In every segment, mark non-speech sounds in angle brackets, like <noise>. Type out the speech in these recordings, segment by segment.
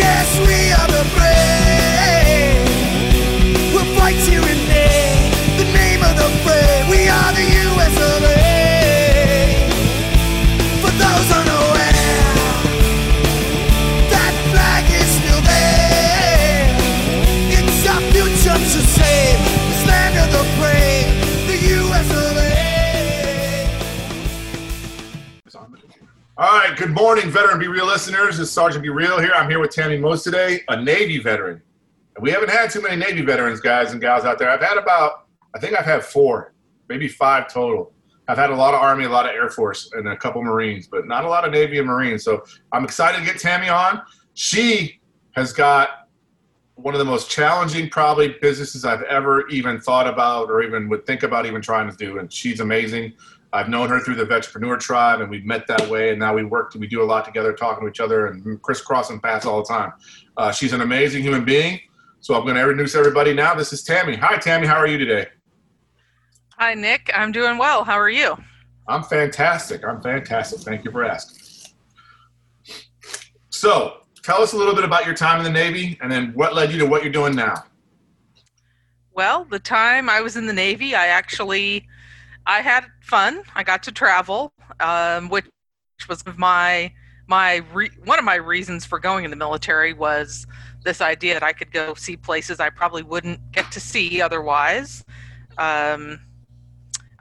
Yes, we are the brave. We'll fight the name of the brave. We are the US of A. All right, good morning, Veteran Be Real listeners. It's Sergeant Be Real here. I'm here with Tammy Most today, a Navy veteran. And we haven't had too many Navy veterans, guys and gals out there. I've had about, I think I've had four, maybe five total. I've had a lot of Army, a lot of Air Force, and a couple Marines, but not a lot of Navy and Marines. So I'm excited to get Tammy on. She has got one of the most challenging, probably, businesses I've ever even thought about or even would think about even trying to do. And she's amazing. I've known her through the Vetrepreneur Tribe, and we've met that way. And now we work, and we do a lot together, talking to each other and crisscrossing paths all the time. Uh, she's an amazing human being. So I'm going to introduce everybody now. This is Tammy. Hi, Tammy. How are you today? Hi, Nick. I'm doing well. How are you? I'm fantastic. I'm fantastic. Thank you for asking. So, tell us a little bit about your time in the Navy, and then what led you to what you're doing now. Well, the time I was in the Navy, I actually I had fun. I got to travel, um, which was my my re- one of my reasons for going in the military was this idea that I could go see places I probably wouldn't get to see otherwise. Um,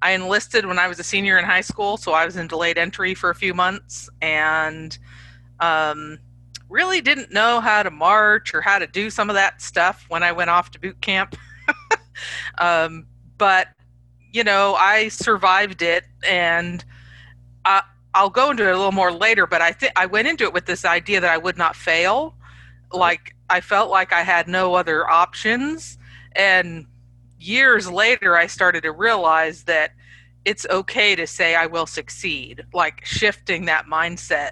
I enlisted when I was a senior in high school, so I was in delayed entry for a few months and um, really didn't know how to march or how to do some of that stuff when I went off to boot camp. <laughs> um, but you know, I survived it, and I, I'll go into it a little more later. But I think I went into it with this idea that I would not fail. Like I felt like I had no other options, and years later, I started to realize that it's okay to say I will succeed. Like shifting that mindset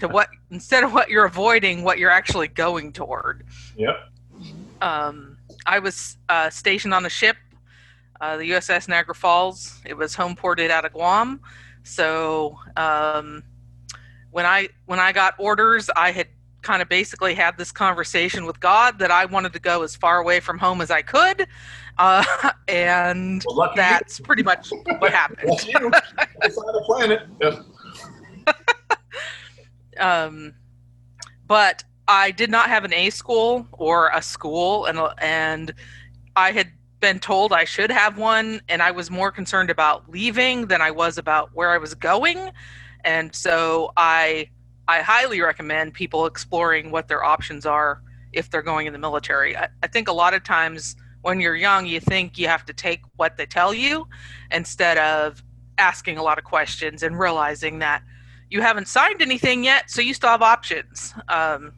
to what <laughs> instead of what you're avoiding, what you're actually going toward. Yep. Um, I was uh, stationed on a ship uh, the USS Niagara Falls. It was home ported out of Guam. So um, when I when I got orders, I had kind of basically had this conversation with God that I wanted to go as far away from home as I could, uh, <laughs> and Well, lucky you. that's pretty much what happened. That's you. That's on the planet. <laughs> Um, but I did not have an A school or a school, and and I had been told I should have one, and I was more concerned about leaving than I was about where I was going, and so I I highly recommend people exploring what their options are if they're going in the military. I, I think a lot of times when you're young, you think you have to take what they tell you instead of asking a lot of questions and realizing that you haven't signed anything yet, so you still have options. Um,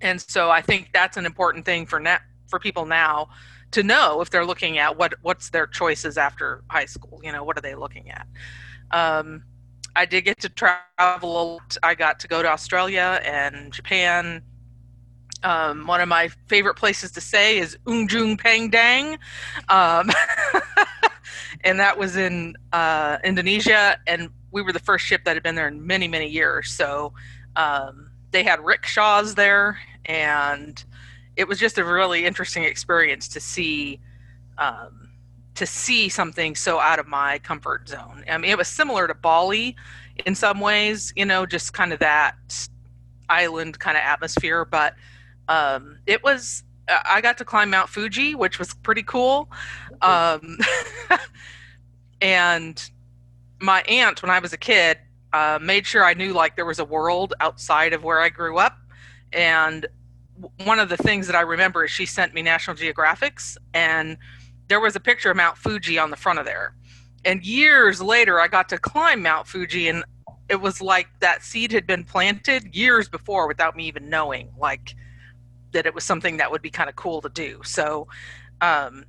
and so I think that's an important thing for now for people now to know if they're looking at what what's their choices after high school. You know, what are they looking at? Um, I did get to travel. I got to go to Australia and Japan. Um, one of my favorite places to say is Ujung Pandang, um, <laughs> and that was in uh, Indonesia. And we were the first ship that had been there in many, many years. So um, they had rickshaws there, and it was just a really interesting experience to see um, to see something so out of my comfort zone. I mean, it was similar to Bali in some ways, you know, just kind of that island kind of atmosphere, but um, it was. I got to climb Mount Fuji, which was pretty cool. Um, <laughs> and my aunt, when I was a kid, uh, made sure I knew like there was a world outside of where I grew up. And one of the things that I remember is she sent me National Geographics, and there was a picture of Mount Fuji on the front of there. And years later, I got to climb Mount Fuji, and it was like that seed had been planted years before without me even knowing. Like that it was something that would be kind of cool to do. So, um,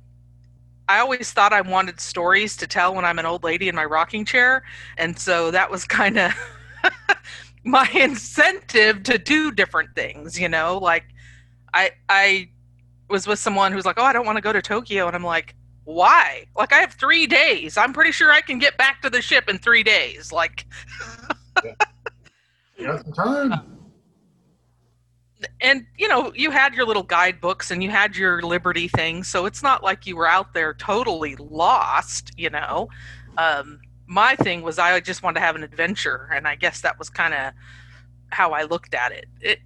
I always thought I wanted stories to tell when I'm an old lady in my rocking chair, and so that was <laughs> kind of my incentive to do different things. You know, like I I was with someone who's like, "Oh, I don't want to go to Tokyo," and I'm like, "Why? Like, I have three days. I'm pretty sure I can get back to the ship in three days. Like." You got some time. and you know you had your little guidebooks and you had your liberty thing, so it's not like you were out there totally lost you know um, my thing was i just wanted to have an adventure and i guess that was kind of how i looked at it it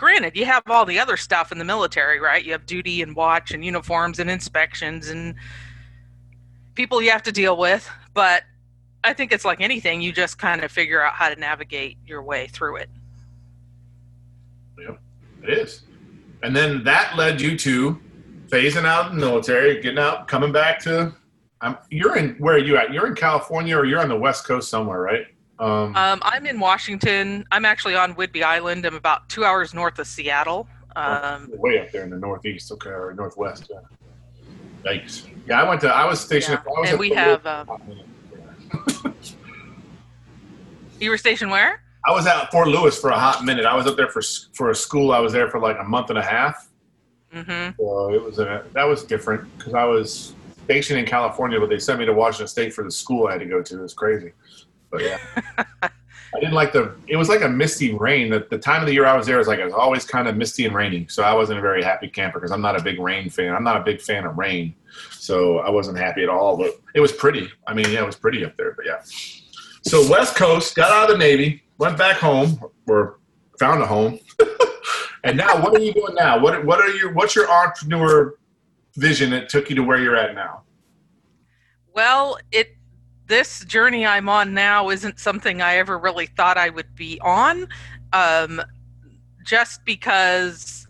granted you have all the other stuff in the military right you have duty and watch and uniforms and inspections and people you have to deal with but i think it's like anything you just kind of figure out how to navigate your way through it Yeah, It is. And then that led you to phasing out the military, getting out, coming back to. Um, you're in where are you at? You're in California or you're on the West Coast somewhere, right? Um, Um, I'm in Washington. I'm actually on Whidbey Island. I'm about two hours north of Seattle. Um, way up there in the Northeast, okay, or Northwest. Yeah. Yikes! Yeah, I went to. I was stationed. Yeah, I was and we have, um, you were stationed where? I was at Fort Lewis for a hot minute. I was up there for for a school. I was there for like a month and a half. Mm-hmm. So it was a that was different because I was stationed in California, but they sent me to Washington State for the school I had to go to. It was crazy, but yeah, I didn't like the. It was like a misty rain. The, the time of the year I was there was like it was always kind of misty and rainy. So I wasn't a very happy camper because I'm not a big rain fan. I'm not a big fan of rain, so I wasn't happy at all. But it was pretty. I mean, yeah, it was pretty up there. But yeah, so West Coast got out of the Navy, went back home or found a home. <laughs> And now, what are you doing now? What what are your what's your entrepreneur vision that took you to where you're at now? Well, it this journey I'm on now isn't something I ever really thought I would be on, um, just because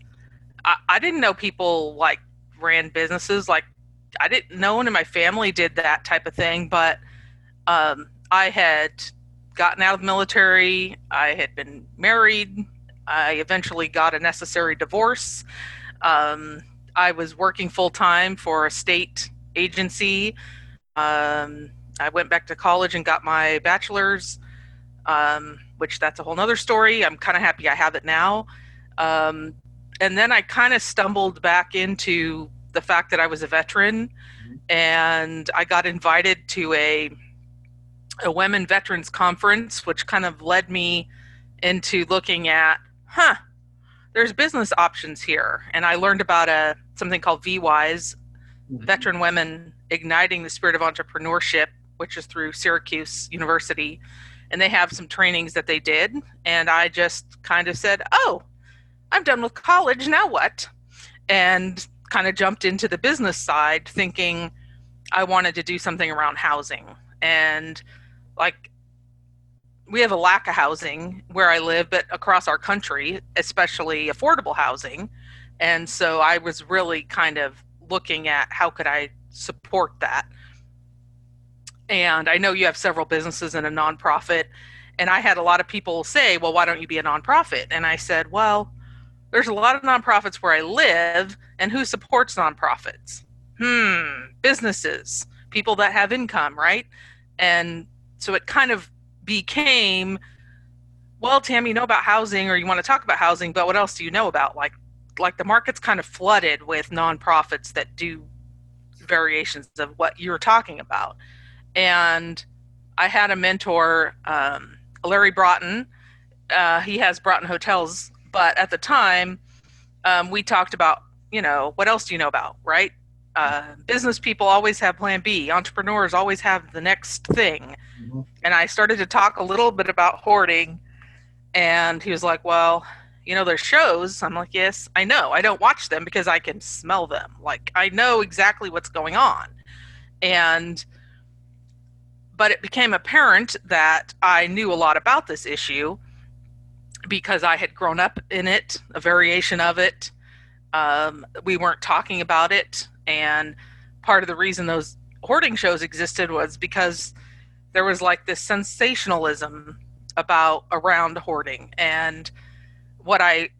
I, I didn't know people like ran businesses. Like I didn't. No one in my family did that type of thing, but um, I had gotten out of the military. I had been married. I eventually got a necessary divorce. Um, I was working full time for a state agency. Um, I went back to college and got my bachelor's, um, which that's a whole nother story. I'm kind of happy I have it now. Um, and then I kind of stumbled back into the fact that I was a veteran, and I got invited to a a women veterans conference, which kind of led me into looking at, huh, there's business options here, and I learned about a something called VWise, Veteran Women Igniting the Spirit of Entrepreneurship, which is through Syracuse University, and they have some trainings that they did, and I just kind of said, oh, I'm done with college, now what? And kind of jumped into the business side, thinking I wanted to do something around housing, and like we have a lack of housing where I live, but across our country, especially affordable housing. And so I was really kind of looking at how could I support that. And I know you have several businesses and a nonprofit, and I had a lot of people say, "Well, why don't you be a nonprofit?" And I said, "Well, there's a lot of nonprofits where I live, and who supports nonprofits? Hmm, businesses, people that have income, right?" And so it kind of became well tam you know about housing or you want to talk about housing but what else do you know about like like the market's kind of flooded with nonprofits that do variations of what you're talking about and i had a mentor um, larry broughton uh, he has broughton hotels but at the time um, we talked about you know what else do you know about right uh, business people always have plan b entrepreneurs always have the next thing Mhm. and I started to talk a little bit about hoarding, and he was like, "Well, you know, there's shows." I'm like, "Yes, I know. I don't watch them because I can smell them. Like I know exactly what's going on." And but it became apparent that I knew a lot about this issue because I had grown up in it, a variation of it. Um, we weren't talking about it, and part of the reason those hoarding shows existed was because there was like this sensationalism about around hoarding and what i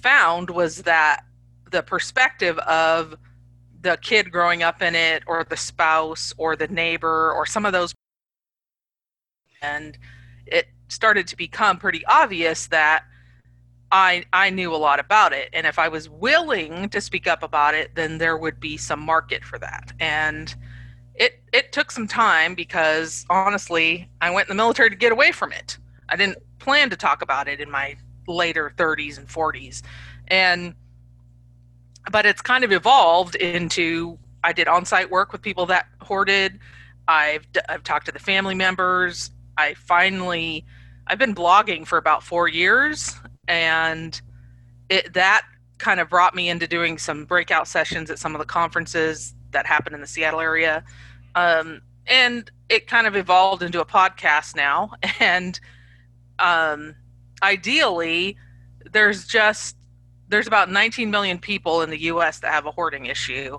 found was that the perspective of the kid growing up in it or the spouse or the neighbor or some of those and it started to become pretty obvious that I I knew a lot about it and if I was willing to speak up about it then there would be some market for that and it it took some time because honestly I went in the military to get away from it. I didn't plan to talk about it in my later 30s and 40s and but it's kind of evolved into I did on-site work with people that hoarded. I've I've talked to the family members. I finally I've been blogging for about 4 years and it that kind of brought me into doing some breakout sessions at some of the conferences that happen in the Seattle area. Um, and it kind of evolved into a podcast now <laughs> and um, ideally there's just there's about 19 million people in the US that have a hoarding issue.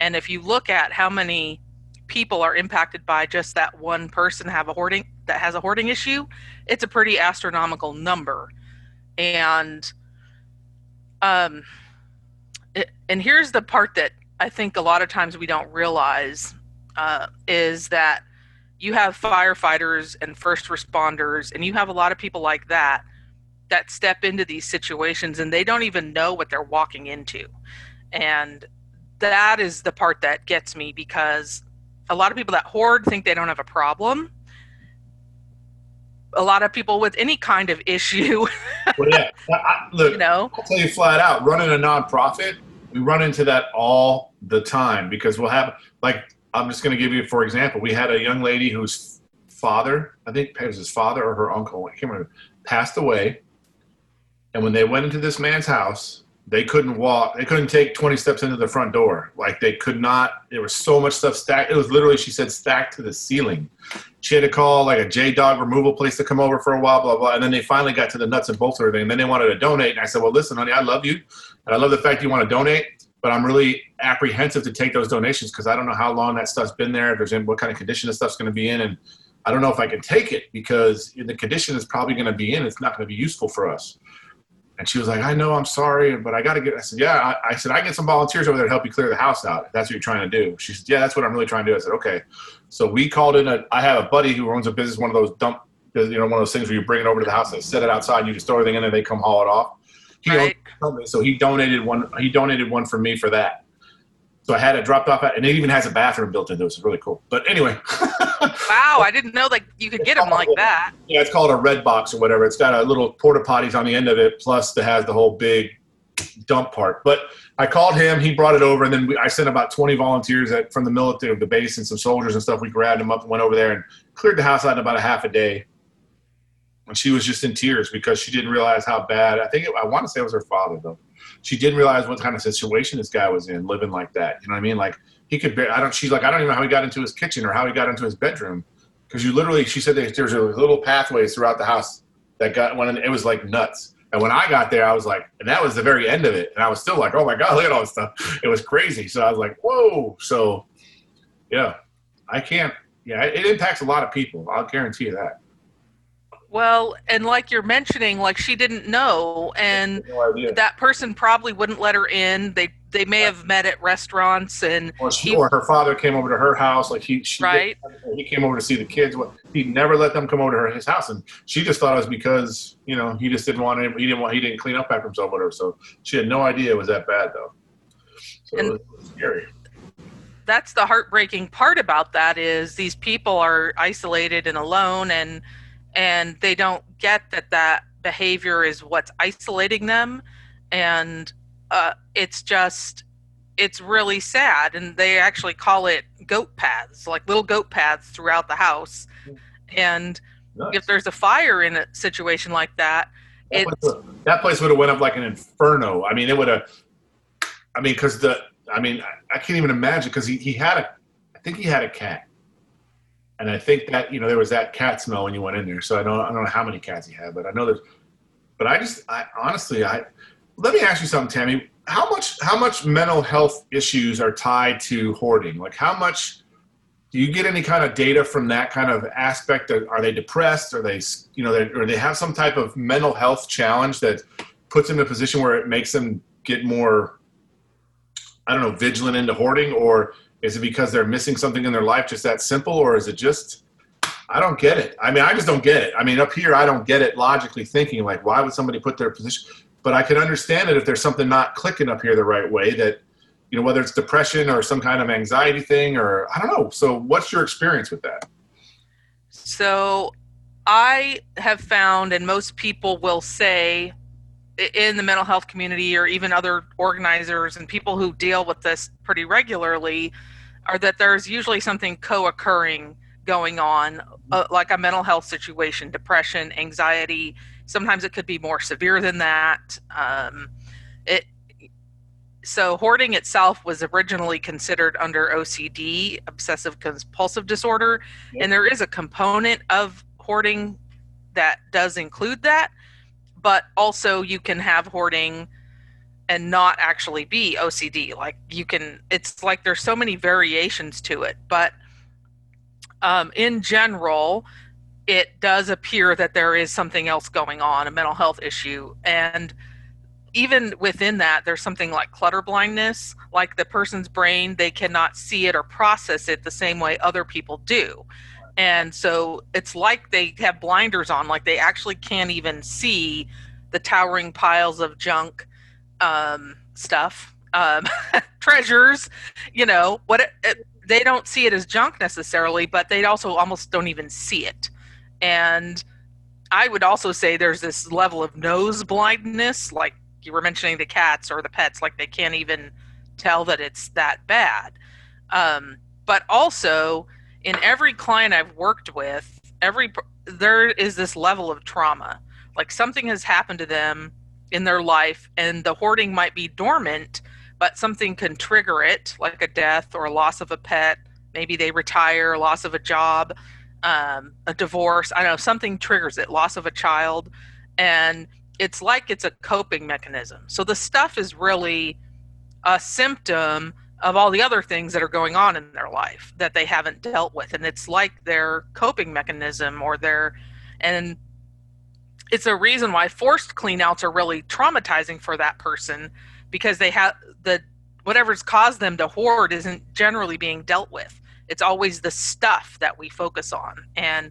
And if you look at how many people are impacted by just that one person have a hoarding that has a hoarding issue, it's a pretty astronomical number. And um it, and here's the part that I think a lot of times we don't realize uh, is that you have firefighters and first responders, and you have a lot of people like that that step into these situations and they don't even know what they're walking into. And that is the part that gets me because a lot of people that hoard think they don't have a problem. A lot of people with any kind of issue, <laughs> Well, yeah. I, look, you know, I'll tell you flat out, running a nonprofit, we run into that all the time because we'll have, like, I'm just going to give you, for example, we had a young lady whose father, I think it was his father or her uncle, I can't remember, passed away. And when they went into this man's house, they couldn't walk, they couldn't take 20 steps into the front door. Like, they could not, there was so much stuff stacked. It was literally, she said, stacked to the ceiling. She had to call like a J Dog removal place to come over for a while, blah, blah. And then they finally got to the nuts and bolts of everything. And then they wanted to donate. And I said, well, listen, honey, I love you. And I love the fact you want to donate, but I'm really apprehensive to take those donations because I don't know how long that stuff's been there, if there's in, what kind of condition the stuff's going to be in. And I don't know if I can take it because the condition is probably going to be in. It's not going to be useful for us. And she was like, I know, I'm sorry, but I got to get. I said, Yeah. I, I said, I get some volunteers over there to help you clear the house out. If that's what you're trying to do. She said, Yeah, that's what I'm really trying to do. I said, Okay. So we called in a. I have a buddy who owns a business, one of those dump, you know, one of those things where you bring it over to the house and set it outside. And you just throw everything in there. They come haul it off. He right? so he donated one. He donated one for me for that. So I had it dropped off, at, and it even has a bathroom built into it. So it's really cool. But anyway, Wow, I <laughs> didn't know that you could get them like that. Yeah, it's called a Redbox or whatever. It's got a little porta potties on the end of it, plus it has the whole big dump part. But I called him, he brought it over, and then we, I sent about 20 volunteers at, from the military of the base and some soldiers and stuff. We grabbed them up and went over there and cleared the house out in about a half a day. And she was just in tears because she didn't realize how bad. I think it, I want to say it was her father though. She didn't realize what kind of situation this guy was in, living like that. You know what I mean? Like he could. Bear, I don't. She's like, I don't even know how he got into his kitchen or how he got into his bedroom because you literally. She said there's a little pathways throughout the house that got when it was like nuts. And when I got there, I was like, and that was the very end of it. And I was still like, oh my god, look at all this stuff. It was crazy. So I was like, whoa. So yeah, I can't. Yeah, it impacts a lot of people. I'll guarantee you that. Well, and like you're mentioning, like she didn't know, and No that person probably wouldn't let her in. They they may have met at restaurants, and Or, she, he- or her father came over to her house. Like he, she, Right. He came over to see the kids. What- He never let them come over to her, his house, and she just thought it was because you know he just didn't want him. He didn't want. He didn't clean up after himself, whatever. So she had no idea it was that bad, though. So And- it was scary. that's the heartbreaking part about that is these people are isolated and alone, and and they don't get that that behavior is what's isolating them, and uh, it's just it's really sad, and they actually call it goat paths, like little goat paths throughout the house, and Nuts. if there's a fire in a situation like that, That it's place, would- that place would have went up like an inferno. I mean, it would have. I mean, because the. I mean, I, I can't even imagine because he, he had a. I think he had a cat, and I think that you know there was that cat smell when you went in there. So I don't I don't know how many cats he had, but I know there's. But I just I honestly I let me ask you something, Tammy. How much how much mental health issues are tied to hoarding? Like how much do you get any kind of data from that kind of aspect? Are are they depressed? Are they, you know, or they have some type of mental health challenge that puts them in a position where it makes them get more, I don't know, vigilant into hoarding, or is it because they're missing something in their life, just that simple, or is it just? I don't get it. I mean, I just don't get it. I mean, up here, I don't get it logically thinking like, why would somebody put their position? But I can understand it if there's something not clicking up here the right way that, you know, whether it's depression or some kind of anxiety thing or I don't know. So, what's your experience with that? So I have found, and most people will say in the mental health community or even other organizers and people who deal with this pretty regularly, are that there's usually something co occurring going on, uh, like a mental health situation, depression, anxiety. Sometimes it could be more severe than that. Um, it, so hoarding itself was originally considered under OCD, obsessive compulsive disorder, and there is a component of hoarding that does include that, but also you can have hoarding and not actually be OCD. Like you can, it's like there's so many variations to it, but um, in general, it does appear that there is something else going on, a mental health issue, and even within that there's something like clutter blindness like the person's brain they cannot see it or process it the same way other people do and so it's like they have blinders on like they actually can't even see the towering piles of junk um, stuff um, <laughs> treasures you know what it, it, they don't see it as junk necessarily but they also almost don't even see it and i would also say there's this level of nose blindness like you were mentioning the cats or the pets, like they can't even tell that it's that bad. Um, but also, in every client I've worked with, every there is this level of trauma. Like something has happened to them in their life, and the hoarding might be dormant, but something can trigger it, like a death or a loss of a pet. Maybe they retire, loss of a job, um, a divorce. I don't know something triggers it, loss of a child, and it's like it's a coping mechanism. So the stuff is really a symptom of all the other things that are going on in their life that they haven't dealt with and it's like their coping mechanism or their and it's a reason why forced cleanouts are really traumatizing for that person because they have the whatever's caused them to hoard isn't generally being dealt with. It's always the stuff that we focus on. And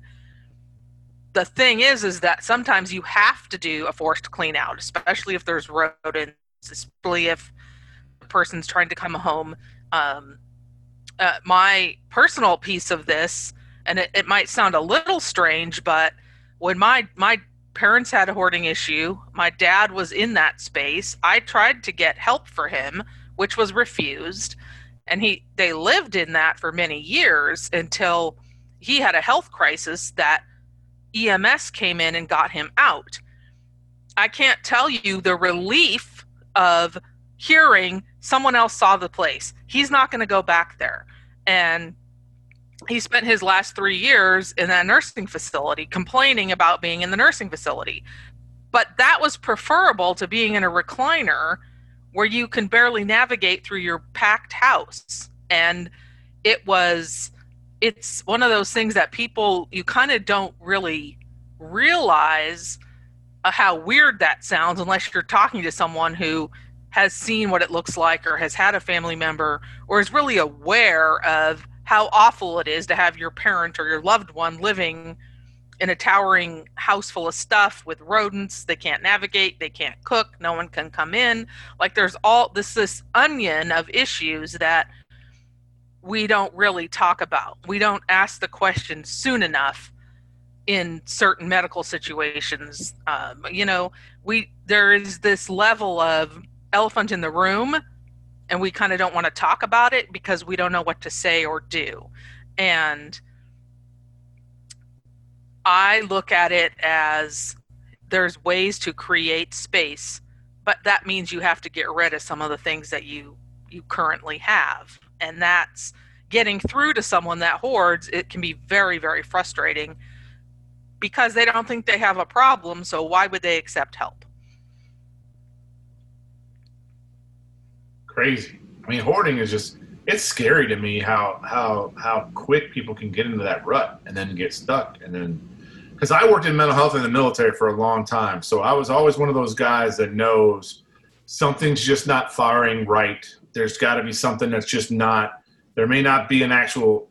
the thing is is that sometimes you have to do a forced clean out especially if there's rodents especially if the person's trying to come home. Um, uh, my personal piece of this and it, it might sound a little strange but when my my parents had a hoarding issue my dad was in that space i tried to get help for him which was refused and he they lived in that for many years until he had a health crisis that EMS came in and got him out. I can't tell you the relief of hearing someone else saw the place. He's not going to go back there. And he spent his last three years in that nursing facility complaining about being in the nursing facility. But that was preferable to being in a recliner where you can barely navigate through your packed house. And it was it's one of those things that people you kind of don't really realize uh, how weird that sounds unless you're talking to someone who has seen what it looks like or has had a family member or is really aware of how awful it is to have your parent or your loved one living in a towering house full of stuff with rodents they can't navigate they can't cook no one can come in like there's all this this onion of issues that we don't really talk about. We don't ask the question soon enough in certain medical situations. Um, you know, we there is this level of elephant in the room, and we kind of don't want to talk about it because we don't know what to say or do. And I look at it as there's ways to create space, but that means you have to get rid of some of the things that you you currently have and that's getting through to someone that hoards it can be very very frustrating because they don't think they have a problem so why would they accept help crazy i mean hoarding is just it's scary to me how how how quick people can get into that rut and then get stuck and then because I worked in mental health in the military for a long time, so I was always one of those guys that knows something's just not firing right. There's got to be something that's just not. There may not be an actual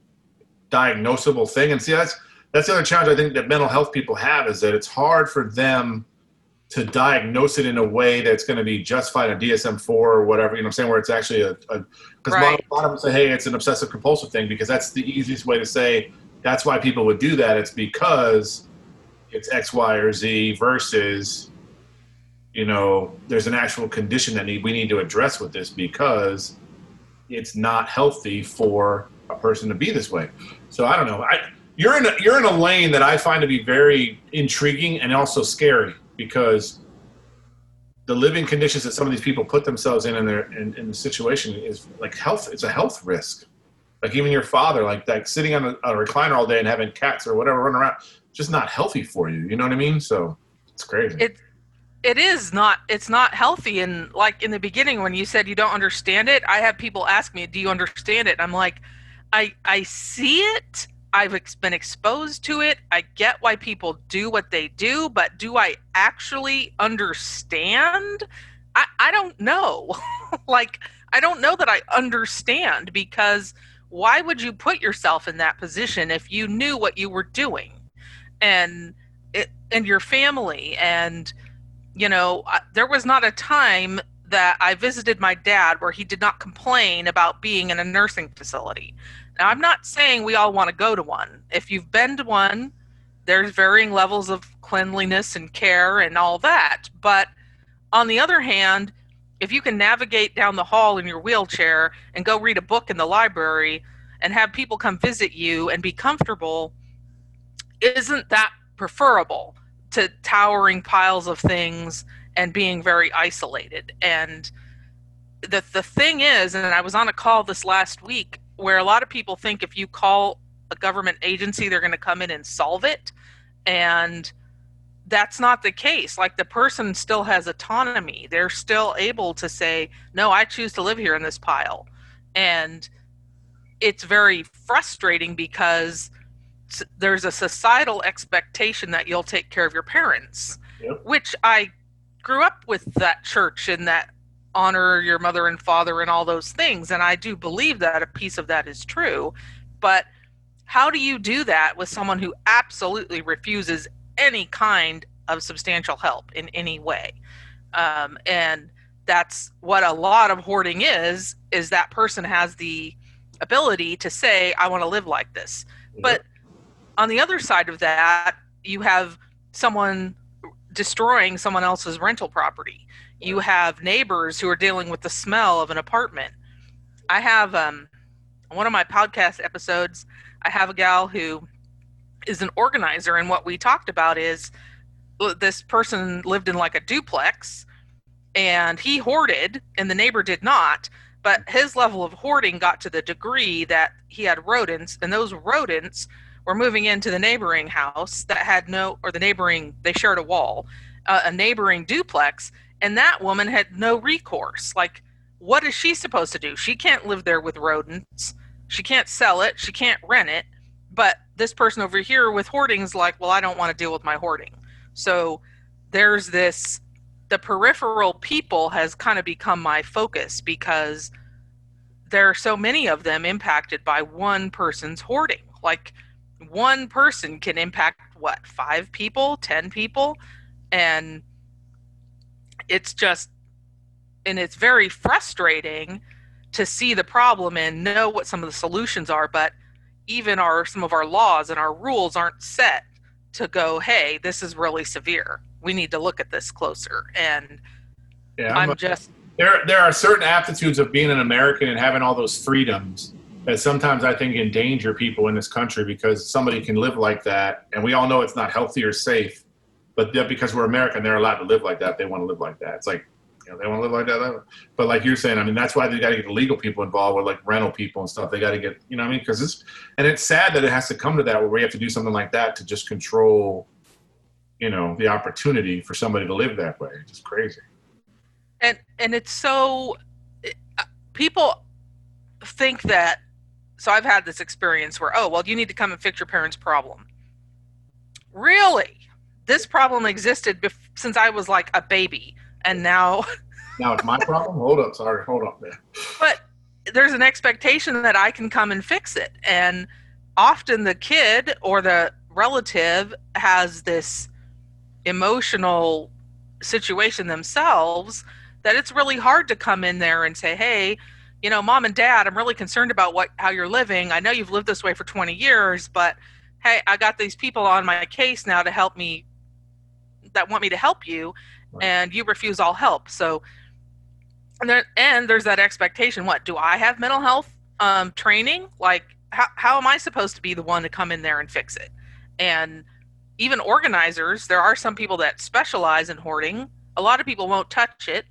diagnosable thing, and see that's that's the other challenge I think that mental health people have is that it's hard for them to diagnose it in a way that's going to be justified in DSM-4 or whatever, you know what I'm saying, where it's actually a, because Right. a lot of them say, hey, it's an obsessive compulsive thing because that's the easiest way to say that's why people would do that. It's because it's X, Y, or Z versus, you know, there's an actual condition that need, we need to address with this because it's not healthy for a person to be this way. So I don't know. I, you're in a, you're in a lane that I find to be very intriguing and also scary because the living conditions that some of these people put themselves in in their in, in the situation is like health. It's a health risk. Like even your father, like like sitting on a, a recliner all day and having cats or whatever running around, just not healthy for you. You know what I mean? So it's crazy. It- it is not it's not healthy and like in the beginning when you said you don't understand it i have people ask me do you understand it i'm like i i see it i've ex- been exposed to it. I get why people do what they do but do i actually understand? I i don't know. <laughs> Like i don't know that i understand because why would you put yourself in that position if you knew what you were doing? And it and your family and you know, I- there was not a time that I visited my dad where he did not complain about being in a nursing facility. Now, I'm not saying we all want to go to one. If you've been to one, there's varying levels of cleanliness and care and all that. But on the other hand, if you can navigate down the hall in your wheelchair and go read a book in the library and have people come visit you and be comfortable, isn't that preferable? to towering piles of things and being very isolated. And the the thing is, and I was on a call this last week where a lot of people think if you call a government agency, they're going to come in and solve it, and that's not the case. Like the person still has autonomy; they're still able to say, "No, I choose to live here in this pile," and it's very frustrating because there's a societal expectation that you'll take care of your parents, Yep. which I grew up with that church and that honor your mother and father and all those things. And I do believe that a piece of that is true. But how do you do that with someone who absolutely refuses any kind of substantial help in any way? Um, and that's what a lot of hoarding is is that person has the ability to say i want to live like this but on the other side of that, you have someone destroying someone else's rental property. You have neighbors who are dealing with the smell of an apartment. I have um, one of my podcast episodes. I have a gal who is an organizer, and what we talked about is this person lived in like a duplex, and he hoarded, and the neighbor did not. But his level of hoarding got to the degree that he had rodents, and those rodents were moving into the neighboring house that had no, or the neighboring, they shared a wall, uh, a neighboring duplex, and that woman had no recourse. Like, what is she supposed to do? She can't live there with rodents. She can't sell it. She can't rent it. But this person over here with hoarding is like, well, I don't want to deal with my hoarding. So there's this, the peripheral people has kind of become my focus because there are so many of them impacted by one person's hoarding. Like, one person can impact what five people ten people and it's just and it's very frustrating to see the problem and know what some of the solutions are but even our some of our laws and our rules aren't set to go hey this is really severe we need to look at this closer and yeah, i'm a- just there there are certain aptitudes of being an American and having all those freedoms that sometimes I think endanger people in this country because somebody can live like that, and we all know it's not healthy or safe. But that because we're American, they're allowed to live like that. They want to live like that. It's like you know they want to live like that. But like you're saying, I mean that's why they got to get the legal people involved with like rental people and stuff. They got to get you know I mean because it's and it's sad that it has to come to that where we have to do something like that to just control you know the opportunity for somebody to live that way. It's just crazy. and and it's so uh, people think that so i've had this experience where oh well you need to come and fix your parents problem really? This problem existed bef- since I was like a baby, and now, <laughs> Now it's my problem. Hold up, sorry, hold up, man. but there's an expectation that I can come and fix it. And often the kid or the relative has this emotional situation themselves that it's really hard to come in there and say, "Hey, you know, mom and dad, I'm really concerned about what how you're living. I know you've lived this way for 20 years, but hey, I got these people on my case now to help me that want me to help you Right. and you refuse all help." So and there and there's that expectation, what, do I have mental health um training? Like how how am I supposed to be the one to come in there and fix it? And even organizers, there are some people that specialize in hoarding. A lot of people won't touch it.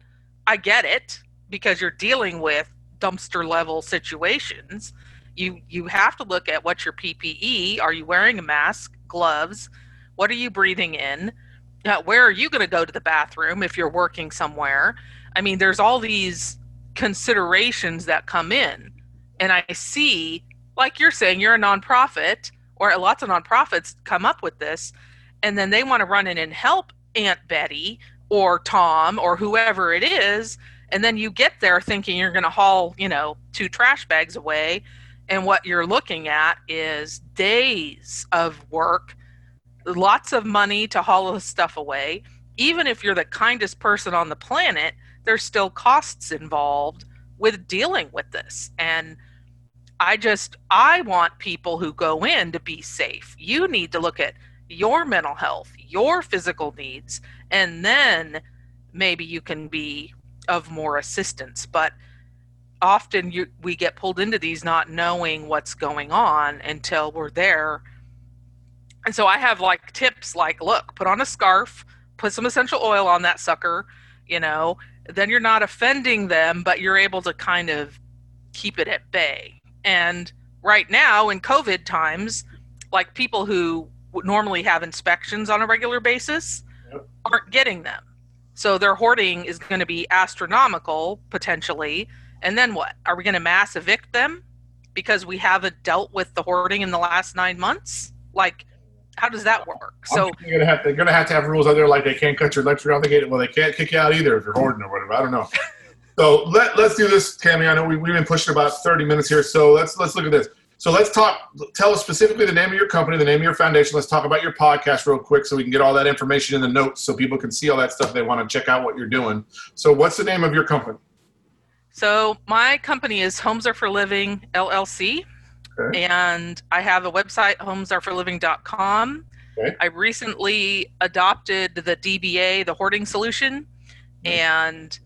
I get it because you're dealing with dumpster level situations. You you have to look at what's your PPE. Are you wearing a mask, gloves? What are you breathing in? Uh, where are you going to go to the bathroom if you're working somewhere? I mean, there's all these considerations that come in, and I see, like you're saying, you're a nonprofit, or lots of nonprofits come up with this, and then they want to run in and help Aunt Betty or Tom or whoever it is, and then you get there thinking you're going to haul, you know, two trash bags away, and what you're looking at is days of work, lots of money to haul stuff away. Even if you're the kindest person on the planet, there's still costs involved with dealing with this. And I just I want people who go in to be safe. You need to look at your mental health, your physical needs, and then maybe you can be of more assistance. But often you, we get pulled into these not knowing what's going on until we're there. And so I have like tips like look, put on a scarf, put some essential oil on that sucker, you know, then you're not offending them, but you're able to kind of keep it at bay. And right now in COVID times, like people who normally have inspections on a regular basis Yep. aren't getting them. So their hoarding is going to be astronomical potentially. And then what? Are we going to mass evict them because we haven't dealt with the hoarding in the last nine months? Like, how does that work? So you're gonna have to, they're gonna have to have rules out there like they can't cut your electric out the gate. Well, they can't kick you out either if you're hoarding or whatever. I don't know. <laughs> so let let's do this, Tammy. I know we, we've been pushing about 30 minutes here, so let's let's look at this. So let's talk. Tell us specifically the name of your company, the name of your foundation. Let's talk about your podcast real quick, so we can get all that information in the notes, so people can see all that stuff. They want to check out what you're doing. So, what's the name of your company? So my company is Homes Are for Living LLC, Okay. and I have a website, homesareforliving.com. Okay. I recently adopted the DBA, the hoarding solution, Nice. and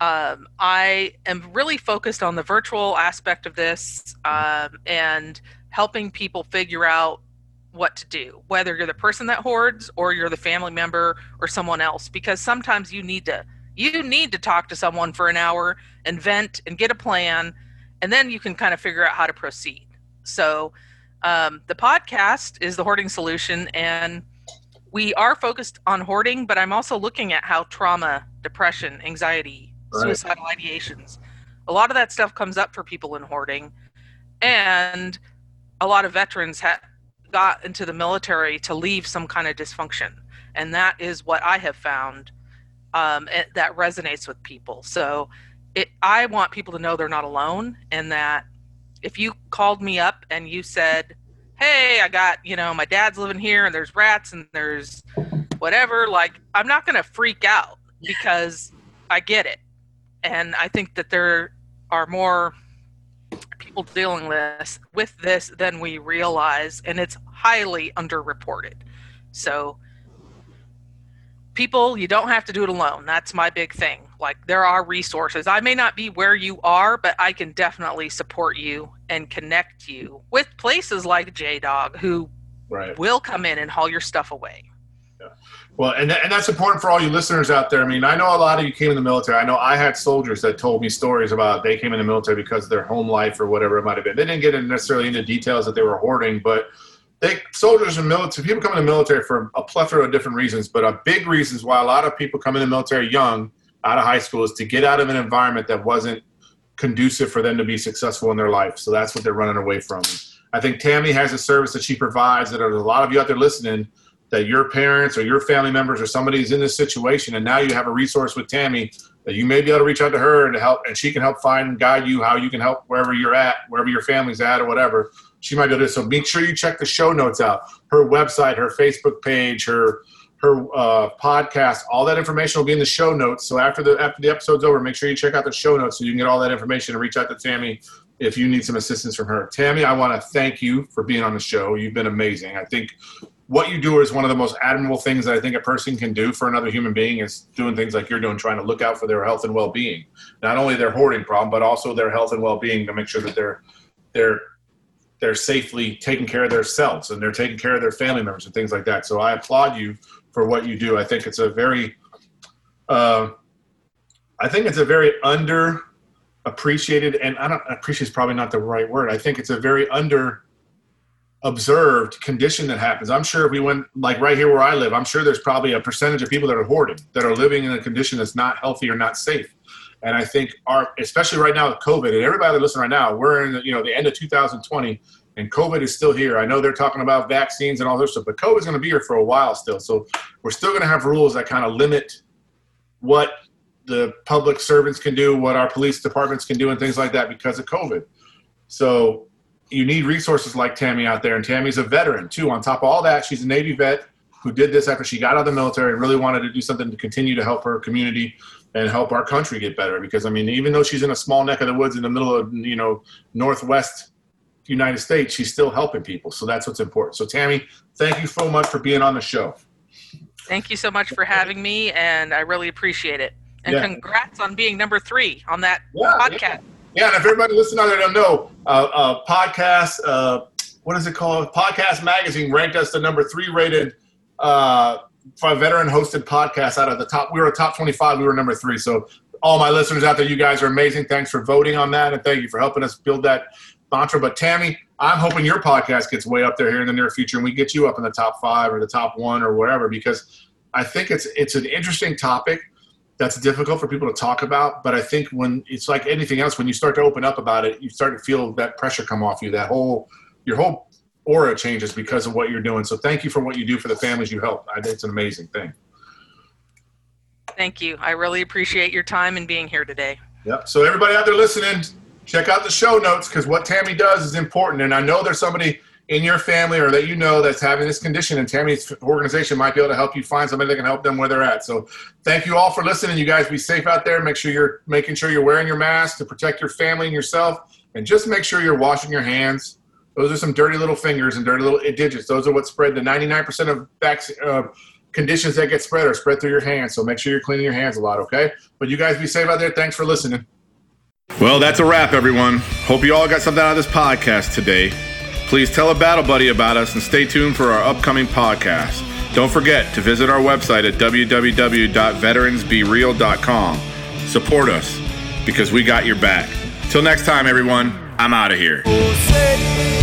um, I am really focused on the virtual aspect of this um, and helping people figure out what to do, whether you're the person that hoards or you're the family member or someone else, because sometimes you need to you need to talk to someone for an hour and vent and get a plan, and then you can kind of figure out how to proceed. So, um, the podcast is the hoarding solution, and we are focused on hoarding, but I'm also looking at how trauma, depression, anxiety, Right. suicidal ideations, a lot of that stuff comes up for people in hoarding, and a lot of veterans have got into the military to leave some kind of dysfunction, and that is what I have found um, it, that resonates with people. So it, I want people to know they're not alone, and that if you called me up and you said, "Hey, I got you know my dad's living here, and there's rats and there's whatever," like I'm not going to freak out because I get it, and I think that there are more people dealing this with this than we realize, and it's highly underreported. So people you don't have to do it alone that's my big thing like there are resources i may not be where you are but i can definitely support you and connect you with places like j-dog who Right. will come in and haul your stuff away Yeah. Well, and, and that's important for all you listeners out there. I mean, I know a lot of you came in the military. I know I had soldiers that told me stories about they came in the military because of their home life or whatever it might have been. They didn't get in necessarily into details that they were hoarding, but they soldiers and military people come in the military for a plethora of different reasons. But a big reason is why a lot of people come in the military young, out of high school, is to get out of an environment that wasn't conducive for them to be successful in their life. So that's what they're running away from. I think Tammy has a service that she provides that a lot of you out there listening that your parents or your family members or somebody's in this situation and now you have a resource with Tammy that you may be able to reach out to her and help and she can help find and guide you how you can help wherever you're at, wherever your family's at or whatever. She might be able to so make sure you check the show notes out, her website, her Facebook page, her her uh, podcast, all that information will be in the show notes. So after the after the episode's over, make sure you check out the show notes so you can get all that information and reach out to Tammy if you need some assistance from her. Tammy, I want to thank you for being on the show. You've been amazing. I think what you do is one of the most admirable things that I think a person can do for another human being is doing things like you're doing, trying to look out for their health and well-being. Not only their hoarding problem, but also their health and well-being to make sure that they're they're they're safely taking care of themselves and they're taking care of their family members and things like that. So I applaud you for what you do. I think it's a very, uh, I think it's a very under appreciated, and I don't appreciate is probably not the right word. I think it's a very under observed condition that happens. I'm sure if we went like right here where I live, I'm sure there's probably a percentage of people that are hoarding, that are living in a condition that's not healthy or not safe. And I think our, especially right now with COVID, and everybody that listen right now, we're in you know the end of 2020, and COVID is still here. I know they're talking about vaccines and all this stuff, but COVID is going to be here for a while still. So we're still going to have rules that kind of limit what the public servants can do, what our police departments can do, and things like that because of COVID. So you need resources like Tammy out there, and Tammy's a veteran too. On top of all that, she's a Navy vet who did this after she got out of the military and really wanted to do something to continue to help her community and help our country get better. Because I mean, even though she's in a small neck of the woods in the middle of you know northwest United States, she's still helping people. So that's what's important. So Tammy, thank you so much for being on the show. Thank you so much for having me, and I really appreciate it. And Yeah. congrats on being number three on that Yeah, podcast. Yeah, and if everybody listening out there don't know, uh, uh, podcast, uh, what is it called? Podcast Magazine ranked us the number three rated uh, veteran hosted podcast out of the top. We were a top 25, we were number three. So, all my listeners out there, you guys are amazing. Thanks for voting on that, and thank you for helping us build that mantra. But, Tammy, I'm hoping your podcast gets way up there here in the near future and we get you up in the top five or the top one or whatever, because I think it's it's an interesting topic that's difficult for people to talk about. But I think when it's like anything else, when you start to open up about it, you start to feel that pressure come off you. That whole your whole aura changes because of what you're doing. So thank you for what you do for the families you help. It's an amazing thing. Thank you. I really appreciate your time and being here today. Yep. So everybody out there listening, check out the show notes because what Tammy does is important. And I know there's somebody in your family or that you know that's having this condition, and Tammy's organization might be able to help you find somebody that can help them where they're at. So thank you all for listening. You guys be safe out there. Make sure you're making sure you're wearing your mask to protect your family and yourself, and just make sure you're washing your hands. Those are some dirty little fingers and dirty little digits. Those are what spread the 99% of vac- uh, conditions that get spread are spread through your hands. So make sure you're cleaning your hands a lot, okay? But you guys be safe out there. Thanks for listening. Well, that's a wrap, everyone. Hope you all got something out of this podcast today. Please tell a battle buddy about us and stay tuned for our upcoming podcast. Don't forget to visit our website at www.veteransbereal.com. Support us because we got your back. Till next time, everyone, I'm out of here. Oh, say